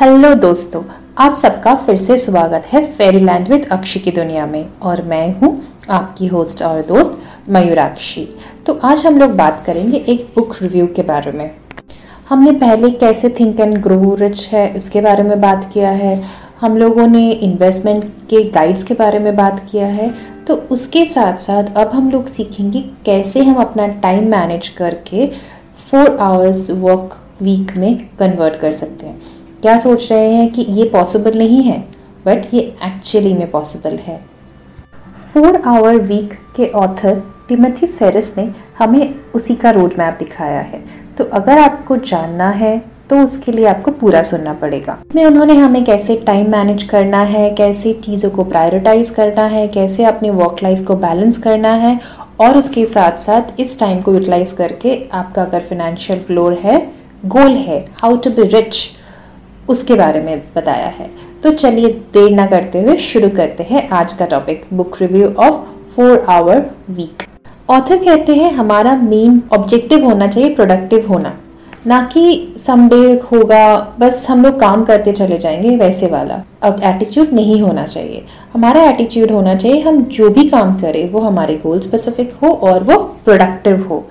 Hello दोस्तों, आप सबका फिर से स्वागत है फेरीलैंड विद अक्षी की दुनिया में। और मैं हूँ आपकी होस्ट और दोस्त मयूराक्षी। तो आज हम लोग बात करेंगे एक बुक रिव्यू के बारे में। हमने पहले कैसे थिंक एंड ग्रो रिच है इसके बारे में बात किया है। हम लोगों ने इन्वेस्टमेंट के गाइड्स के बारे में बात किया है। तो उसके साथ साथ अब हम लोग सीखेंगे कैसे हम अपना टाइम मैनेज करके फोर आवर्स वर्क वीक में कन्वर्ट कर सकते हैं। क्या सोच रहे हैं कि ये पॉसिबल नहीं है? बट ये एक्चुअली में पॉसिबल है। फोर आवर वीक के ऑथर टिमथी फेरिस ने हमें उसी का रोड मैप दिखाया है। तो अगर आपको जानना है तो उसके लिए आपको पूरा सुनना पड़ेगा। इसमें उन्होंने हमें कैसे टाइम मैनेज करना है, कैसे चीज़ों को प्रायोरिटाइज करना है, कैसे अपने वर्क लाइफ को बैलेंस करना है, और उसके साथ साथ इस टाइम को यूटिलाइज करके आपका अगर फाइनेंशियल फ्लोर है गोल है हाउ टू बी रिच उसके बारे में बताया है। तो चलिए देर ना करते हुए शुरू करते हैं आज का topic book review of four hour week author कहते हैं, हमारा मेन ऑब्जेक्टिव होना चाहिए प्रोडक्टिव होना। ना कि समडे होगा, बस हम लोग काम करते चले जाएँगे, वैसे वाला। अब एटीट्यूड नहीं होना चाहिए। हमारा एटीट्यूड होना चाहिए, हम जो भी काम करें, वो हमारे गोल स्पेसिफिक हो और वो प्रोडक्टिव हो।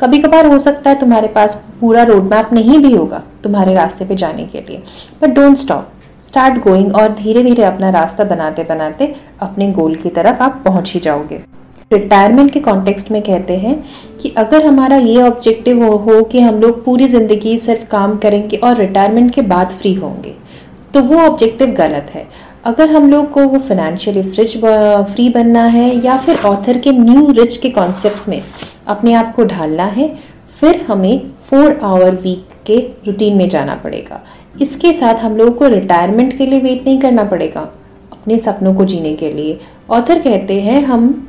कभी कभार हो सकता है तुम्हारे पास पूरा रोड मैप नहीं भी होगा तुम्हारे रास्ते पे जाने के लिए। But don't stop start going और धीरे धीरे अपना रास्ता बनाते बनाते अपने गोल की तरफ़ आप पहुँच ही जाओगे। रिटायरमेंट के कॉन्टेक्स्ट में कहते हैं कि अगर हमारा ये ऑब्जेक्टिव हो, हो कि हम लोग पूरी ज़िंदगी सिर्फ़ काम करेंगे और रिटायरमेंट के बाद फ्री होंगे तो वो ऑब्जेक्टिव गलत है। अगर हम लोग को वो फाइनेंशियली फ्रिज फ्री बनना है या फिर ऑथर के न्यू रिच के कॉन्सेप्ट्स में अपने आप को ढालना है, फिर हमें फोर आवर वीक के रूटीन में जाना पड़ेगा। इसके साथ हम लोगों को रिटायरमेंट के लिए वेट नहीं करना पड़ेगा, अपने सपनों को जीने के लिए। ऑथर कहते हैं, हम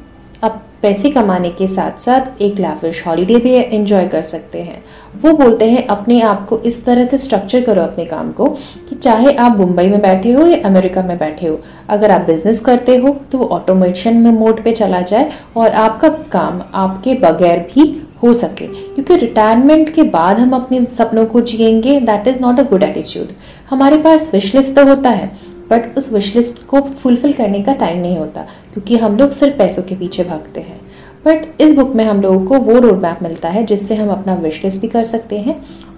पैसे कमाने के साथ साथ एक लाविश हॉलीडे भी एंजॉय कर सकते हैं। वो बोलते हैं, अपने आप को इस तरह से स्ट्रक्चर करो अपने काम को कि चाहे आप मुंबई में बैठे हो या अमेरिका में बैठे हो, अगर आप बिज़नेस करते हो तो वो ऑटोमेशन में मोड पे चला जाए और आपका काम आपके बगैर भी हो सके। क्योंकि रिटायरमेंट के बाद हम अपने सपनों को जिएँगे that is not a good attitude हमारे पास विश लिस्ट तो होता है बट उस विश लिस्ट को फुलफिल करने का टाइम नहीं होता, क्योंकि हम लोग सिर्फ़ पैसों के पीछे भागते हैं। बट इस बुक में हम लोगों को वो रोड मैप मिलता है, जिससे हम अपना विश लिस्ट भी कर सकते हैं।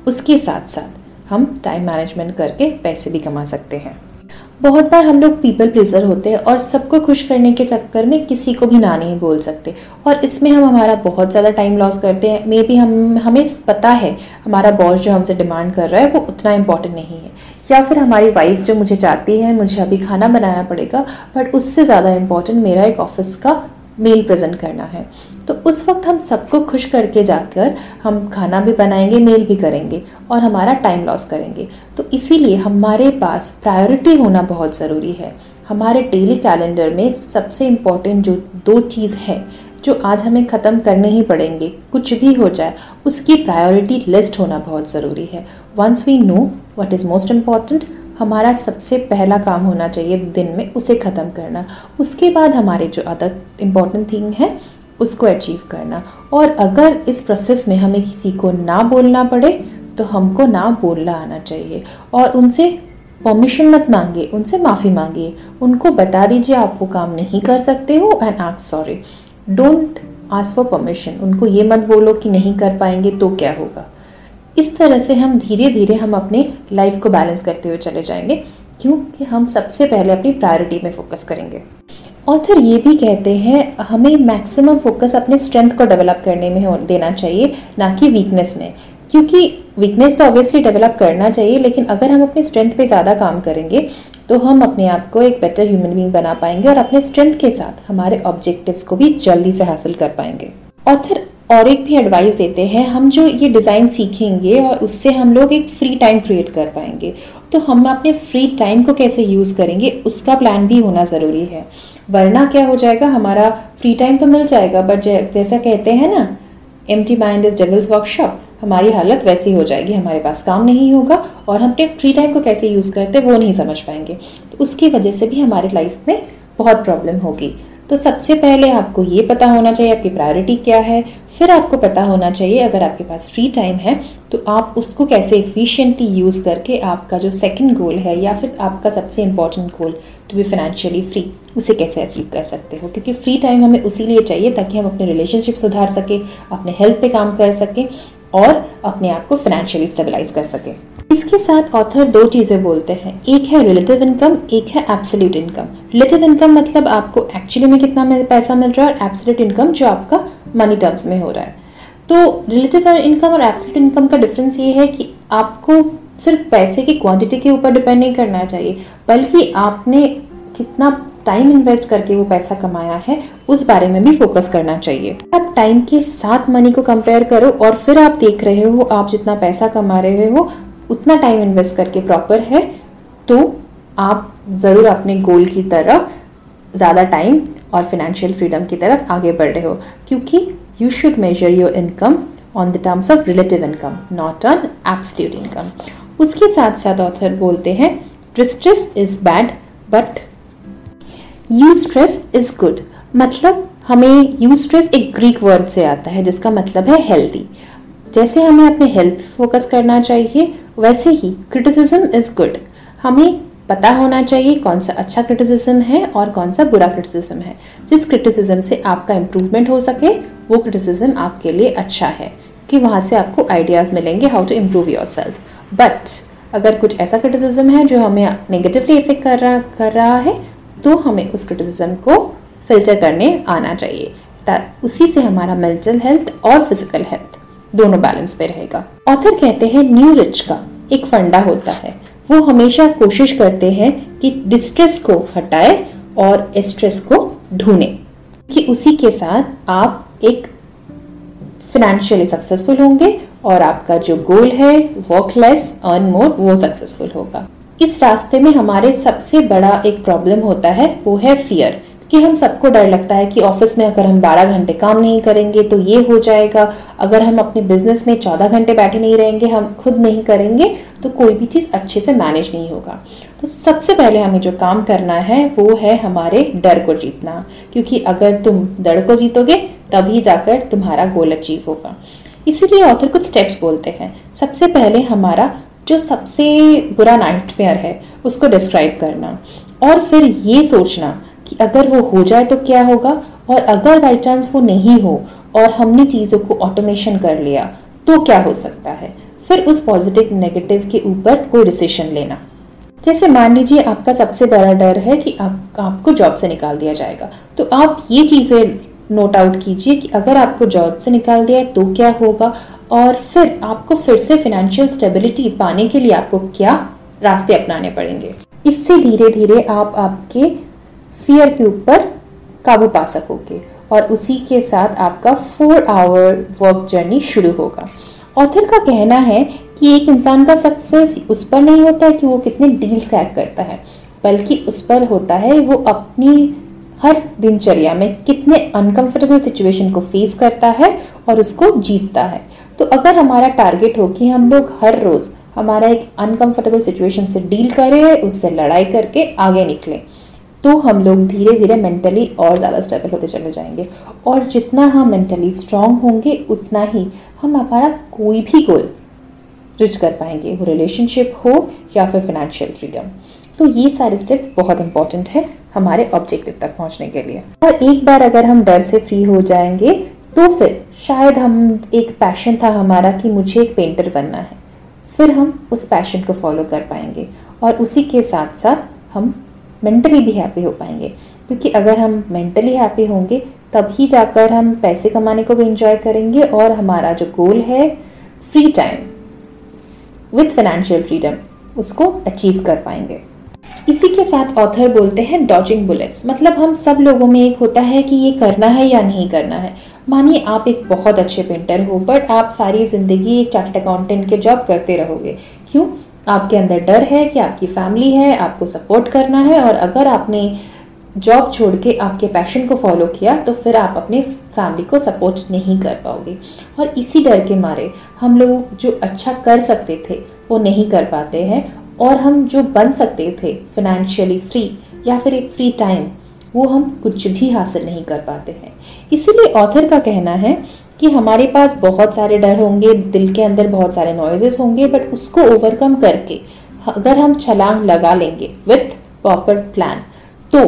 उसके साथ साथ हम टाइम मैनेजमेंट करके पैसे भी कमा सकते हैं। बहुत बार हम लोग पीपल प्लीजर होते हैं और सबको खुश करने के चक्कर में किसी को भी ना नहीं बोल सकते। और इसमें हम हमारा बहुत ज़्यादा टाइम लॉस करते हैं। मे बी हम, हमें पता है हमारा बॉस जो हमसे डिमांड कर रहा है, वो उतना इंपॉर्टेंट नहीं है। या फिर हमारी वाइफ जो मुझे चाहती है, मुझे अभी खाना बनाना पड़ेगा बट उससे ज़्यादा इम्पोर्टेंट मेरा एक ऑफ़िस का मेल प्रेजेंट करना है। तो उस वक्त हम सबको खुश करके जाकर हम खाना भी बनाएँगे मेल भी करेंगे और हमारा टाइम लॉस करेंगे। तो इसीलिए हमारे पास प्रायोरिटी होना बहुत ज़रूरी है। हमारे डेली कैलेंडर में सबसे इम्पोर्टेंट जो दो चीज़ है, जो आज हमें ख़त्म करने ही पड़ेंगे, कुछ भी हो जाए, उसकी प्रायोरिटी लिस्ट होना बहुत ज़रूरी है। Once we know what is most important हमारा सबसे पहला काम होना चाहिए दिन में उसे ख़त्म करना। उसके बाद हमारे जो अदर इंपॉर्टेंट थिंग है उसको अचीव करना। और अगर इस प्रोसेस में हमें किसी को ना बोलना पड़े तो हमको ना बोलना आना चाहिए। और उनसे परमिशन मत मांगिए, उनसे माफ़ी मांगिए। उनको बता दीजिए, आप वो काम नहीं कर सकते हो and ask sorry don't ask for permission उनको ये मत बोलो कि नहीं कर पाएँगे तो क्या होगा। इस तरह से हम धीरे धीरे हम अपने लाइफ को बैलेंस करते हुए चले जाएँगे। क्योंकि हम सबसे पहले अपनी प्रायोरिटी में फोकस करेंगे। ऑथर ये भी कहते हैं, हमें मैक्सिमम फोकस अपने स्ट्रेंथ को डेवलप करने में देना चाहिए, ना कि वीकनेस में। क्योंकि वीकनेस तो ऑब्वियसली डेवलप करना चाहिए, लेकिन अगर हम अपने स्ट्रेंथ पे ज़्यादा काम करेंगे तो हम अपने आप को एक बेटर ह्यूमन बींग बना पाएँगे और अपने स्ट्रेंथ के साथ हमारे ऑब्जेक्टिव्स को भी जल्दी से हासिल कर पाएँगे। ऑथर और एक भी एडवाइस देते हैं, हम जो ये डिज़ाइन सीखेंगे और उससे हम लोग एक फ्री टाइम क्रिएट कर पाएँगे। तो हम अपने फ्री टाइम को कैसे यूज़ करेंगे, उसका प्लान भी होना ज़रूरी है। वरना क्या हो जाएगा, हमारा फ्री टाइम तो मिल जाएगा बट जैसा कहते हैं ना empty mind is devil's workshop हमारी हालत वैसी हो जाएगी, हमारे पास काम नहीं होगा और हम अपने फ्री टाइम को कैसे यूज़ करते वो नहीं समझ पाएँगे। तो उसकी वजह से भी हमारी लाइफ में बहुत प्रॉब्लम होगी। तो सबसे पहले आपको ये पता होना चाहिए, आपकी प्रायोरिटी क्या है फिर आपको पता होना चाहिए, अगर आपके पास फ्री टाइम है तो आप उसको कैसे इफिशियंटली यूज़ करके आपका जो सेकंड गोल है या फिर आपका सबसे important goal to be financially free उसे कैसे अचीव कर सकते हो? क्योंकि फ्री टाइम हमें उसी लिए चाहिए ताकि हम अपने रिलेशनशिप सुधार सकें, अपने हेल्थ पे काम कर सकें और अपने आप को फाइनेंशियली स्टेबलाइज कर सकें। इसके साथ ऑथर दो चीज़ें बोलते हैं। एक है रिलेटिव इनकम एक है एब्सोल्यूट इनकम रिलेटिव इनकम मतलब आपको एक्चुअली में कितना पैसा मिल रहा है और एब्सोल्यूट इनकम जो आपका मनी टर्म्स में हो रहा है। तो रिलेटिव इनकम और एब्सोल्यूट इनकम का डिफरेंस ये है कि आपको सिर्फ़ पैसे की क्वांटिटी के ऊपर डिपेंड नहीं करना चाहिए, बल्कि आपने कितना टाइम इन्वेस्ट करके वो पैसा कमाया है, उस बारे में भी फोकस करना चाहिए। आप टाइम के साथ मनी को कंपेयर करो और फिर आप देख रहे हो, आप जितना पैसा कमा रहे हो, उतना टाइम इन्वेस्ट करके प्रॉपर है तो आप ज़रूर अपने गोल की तरफ़ ज़्यादा टाइम और फिनेंशियल फ्रीडम की तरफ़ आगे बढ़ रहे हो, क्योंकि you should measure your income on the terms of relative income not on absolute income उसके साथ साथ ऑथर बोलते हैं distress is bad but eustress is good मतलब हमें यू स्ट्रेस एक ग्रीक वर्ड से आता है, जिसका मतलब है हेल्दी जैसे हमें अपने हेल्थ फोकस करना चाहिए, वैसे ही क्रिटिसिज्म इज़ गुड हमें पता होना चाहिए कौन सा अच्छा क्रिटिसिज्म है और कौन सा बुरा क्रिटिसिज्म है। जिस क्रिटिसिज्म से आपका इम्प्रूवमेंट हो सके, वो क्रिटिसिज्म आपके लिए अच्छा है कि वहाँ से आपको आइडियाज़ मिलेंगे how to improve yourself but अगर कुछ ऐसा क्रिटिसिज्म है जो हमें नेगेटिवली इफ़ेक्ट कर रहा कर रहा है तो हमें उस क्रिटिसिज्म को फ़िल्टर करने आना चाहिए। उसी से हमारा मेंटल हेल्थ और फ़िज़िकल हेल्थ दोनों बैलेंस पे रहेगा। ऑथर कहते हैं न्यू रिच का एक फंडा होता है। वो हमेशा कोशिश करते हैं कि डिस्ट्रेस को हटाए और स्ट्रेस को ढूंढे। कि उसी के साथ आप एक फिनेंशियली सक्सेसफुल होंगे और आपका जो गोल है वर्क लेस अर्न मोर वो सक्सेसफुल होगा। इस रास्ते में हमारे सबसे बड़ा एक प्रॉब्लम होता है, वो है फियर कि हम सबको डर लगता है कि ऑफ़िस में अगर हम 12 घंटे काम नहीं करेंगे तो ये हो जाएगा। अगर हम अपने बिज़नेस में 14 घंटे बैठे नहीं रहेंगे, हम खुद नहीं करेंगे तो कोई भी चीज़ अच्छे से मैनेज नहीं होगा। तो सबसे पहले हमें जो काम करना है, वो है हमारे डर को जीतना। क्योंकि अगर तुम डर को जीतोगे, तभी जाकर तुम्हारा गोल अचीव होगा। इसीलिए ऑथर कुछ स्टेप्स बोलते हैं। सबसे पहले हमारा जो सबसे बुरा नाइटमेयर है, उसको डिस्क्राइब करना। और फिर ये सोचना कि अगर वो हो जाए तो क्या होगा? और अगर बाई चांस वो नहीं हो और हमने चीज़ों को ऑटोमेशन कर लिया तो क्या हो सकता है? फिर उस पॉजिटिव नेगेटिव के ऊपर कोई डिसीज़न लेना। जैसे मान लीजिए आपका सबसे बड़ा डर है कि आप, आपको जॉब से निकाल दिया जाएगा। तो आप ये चीज़ें नोट आउट कीजिए कि अगर आपको जॉब से निकाल दिया है तो क्या होगा? और फिर आपको फिर से फिनेंशियल स्टेबिलिटी पाने के लिए आपको क्या रास्ते अपनाने पड़ेंगे? इससे धीरे धीरे आप आपके फियर के ऊपर काबू पा सकोगे और उसी के साथ आपका फोर आवर वर्क जर्नी शुरू होगा। ऑथर का कहना है कि एक इंसान का सक्सेस उस पर नहीं होता है कि वो कितने डील्स क्रैक करता है, बल्कि उस पर होता है वो अपनी हर दिनचर्या में कितने अनकंफर्टेबल सिचुएशन को फेस करता है और उसको जीतता है। तो अगर हमारा टारगेट हो कि हम लोग हर रोज हमारा एक अनकंफर्टेबल सिचुएशन से डील करें, उससे लड़ाई करके आगे निकलें तो हम लोग धीरे धीरे मेंटली और ज़्यादा स्टेबल होते चले जाएँगे। और जितना हम मेंटली स्ट्रांग होंगे, उतना ही हम हमारा कोई भी गोल रिच कर पाएँगे। वो रिलेशनशिप हो या फिर फाइनेंशियल फ्रीडम तो ये सारे स्टेप्स बहुत इंपॉर्टेंट है हमारे ऑब्जेक्टिव तक पहुँचने के लिए। और एक बार अगर हम डर से फ्री हो जाएँगे तो फिर शायद हम, एक पैशन था हमारा कि मुझे एक पेंटर बनना है। फिर हम उस पैशन को फॉलो कर पाएँगे। और उसी के साथ साथ हम मेंटली भी हैप्पी हो पाएँगे। क्योंकि अगर हम मेंटली हैप्पी होंगे, तभी जाकर हम पैसे कमाने को भी इंजॉय करेंगे और हमारा जो गोल है free time with financial freedom उसको अचीव कर पाएँगे। इसी के साथ ऑथर बोलते हैं डॉजिंग बुलेट्स मतलब हम सब लोगों में एक होता है कि ये करना है या नहीं करना है। मानिए आप एक बहुत अच्छे पेंटर हो बट आप सारी ज़िंदगी एक चार्ट अकाउंटेंट के जॉब करते रहोगे। क्यों? आपके अंदर डर है कि आपकी फैमिली है, आपको सपोर्ट करना है और अगर आपने जॉब छोड़ के आपके पैशन को फॉलो किया तो फिर आप अपने फैमिली को सपोर्ट नहीं कर पाओगे। और इसी डर के मारे हम लोग जो अच्छा कर सकते थे, वो नहीं कर पाते हैं और हम जो बन सकते थे फिनेंशियली फ्री या फिर एक फ्री टाइम वो हम कुछ भी हासिल नहीं कर पाते हैं। इसीलिए ऑथर का कहना है कि हमारे पास बहुत सारे डर होंगे, दिल के अंदर बहुत सारे नॉइजेस होंगे बट उसको ओवरकम करके अगर हम छलांग लगा लेंगे विथ प्रॉपर प्लान तो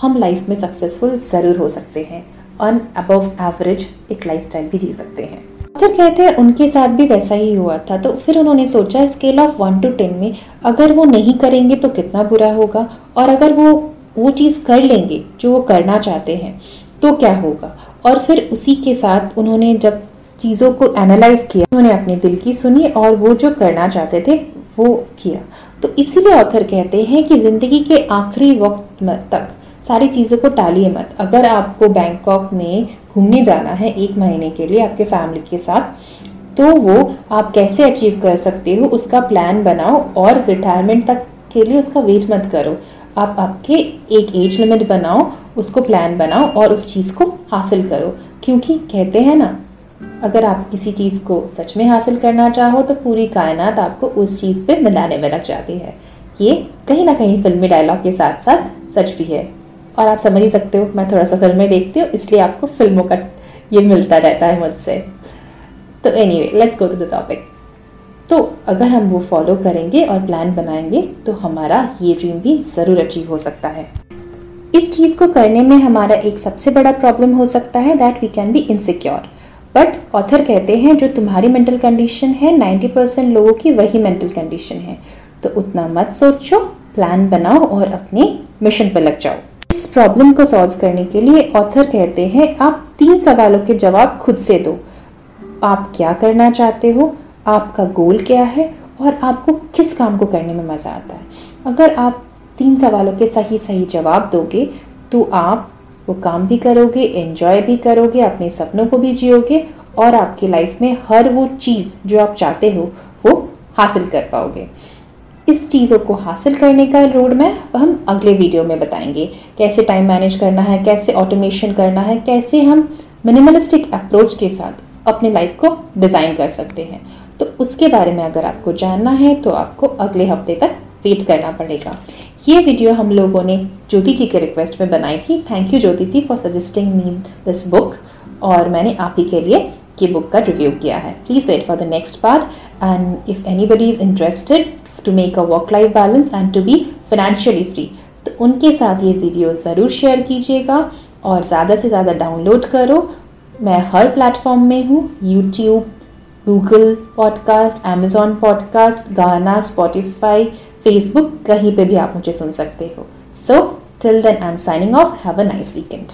हम लाइफ में सक्सेसफुल ज़रूर हो सकते हैं। अन अबव एवरेज एक लाइफस्टाइल भी जी सकते हैं। फिर कहते हैं, उनके साथ भी वैसा ही हुआ था। तो फिर उन्होंने सोचा scale of one to ten में अगर वो नहीं करेंगे तो कितना बुरा होगा? और अगर वो वो चीज़ कर लेंगे जो वो करना चाहते हैं तो क्या होगा? और फिर उसी के साथ उन्होंने जब चीज़ों को एनालाइज किया, उन्होंने अपने दिल की सुनी और वो जो करना चाहते थे, वो किया। तो इसीलिए ऑथर कहते हैं कि ज़िंदगी के आखिरी वक्त तक सारी चीज़ों को टालिए मत। अगर आपको बैंकॉक में घूमने जाना है एक महीने के लिए आपके फैमिली के साथ तो वो आप कैसे अचीव कर सकते हो, उसका प्लान बनाओ और रिटायरमेंट तक के लिए उसका वेट मत करो। आप आपके एक एज लिमिट बनाओ, उसको प्लान बनाओ और उस चीज़ को हासिल करो। क्योंकि कहते हैं ना, अगर आप किसी चीज़ को सच में हासिल करना चाहो तो पूरी कायनात आपको उस चीज़ पे मिलाने में लग जाती है। ये कहीं ना कहीं फिल्मी डायलॉग के साथ साथ सच भी है। और आप समझ ही सकते हो, मैं थोड़ा सा फ़िल्में देखती हूँ, इसलिए आपको फ़िल्मों का ये मिलता रहता है मुझसे। तो anyway let's go to the topic तो अगर हम वो फॉलो करेंगे और प्लान बनाएँगे तो हमारा ये ड्रीम भी ज़रूर अचीव हो सकता है। इस चीज़ को करने में हमारा एक सबसे बड़ा प्रॉब्लम हो सकता है that we can be insecure but author कहते हैं, जो तुम्हारी मेंटल कंडीशन है 90 परसेंट लोगों की वही मेंटल कंडीशन है। तो उतना मत सोचो प्लान बनाओ और अपने मिशन पर लग जाओ। इस प्रॉब्लम को सॉल्व करने के लिए ऑथर कहते हैं, आप तीन सवालों के जवाब खुद से दो। आप क्या करना चाहते हो? आपका गोल क्या है और आपको किस काम को करने में मज़ा आता है? अगर आप तीन सवालों के सही सही जवाब दोगे तो आप वो काम भी करोगे एंजॉय भी करोगे, अपने सपनों को भी जियोगे और आपकी लाइफ में हर वो चीज़ जो आप चाहते हो, वो हासिल कर पाओगे। इस चीज़ों को हासिल करने का रोड मैप हम अगले वीडियो में बताएँगे। कैसे टाइम मैनेज करना है, कैसे ऑटोमेशन करना है, कैसे हम मिनिमलिस्टिक अप्रोच के साथ अपने लाइफ को डिज़ाइन कर सकते हैं। उसके बारे में अगर आपको जानना है तो आपको अगले हफ़्ते तक वेट करना पड़ेगा। ये वीडियो हम लोगों ने ज्योति जी के रिक्वेस्ट में बनाई थी। Thank you Jyoti ji for suggesting me this book और मैंने आप ही के लिए ये बुक का रिव्यू किया है। Please wait for the next part and if anybody is interested to make a work life balance and to be financially free तो उनके साथ ये वीडियो ज़रूर शेयर कीजिएगा, और ज़्यादा से ज़्यादा डाउनलोड करो। मैं हर प्लेटफॉर्म में हूँ YouTube Google podcast Amazon podcast Gaana Spotify Facebook कहीं पे भी आप मुझे सुन सकते हो। So till then I am signing off have a nice weekend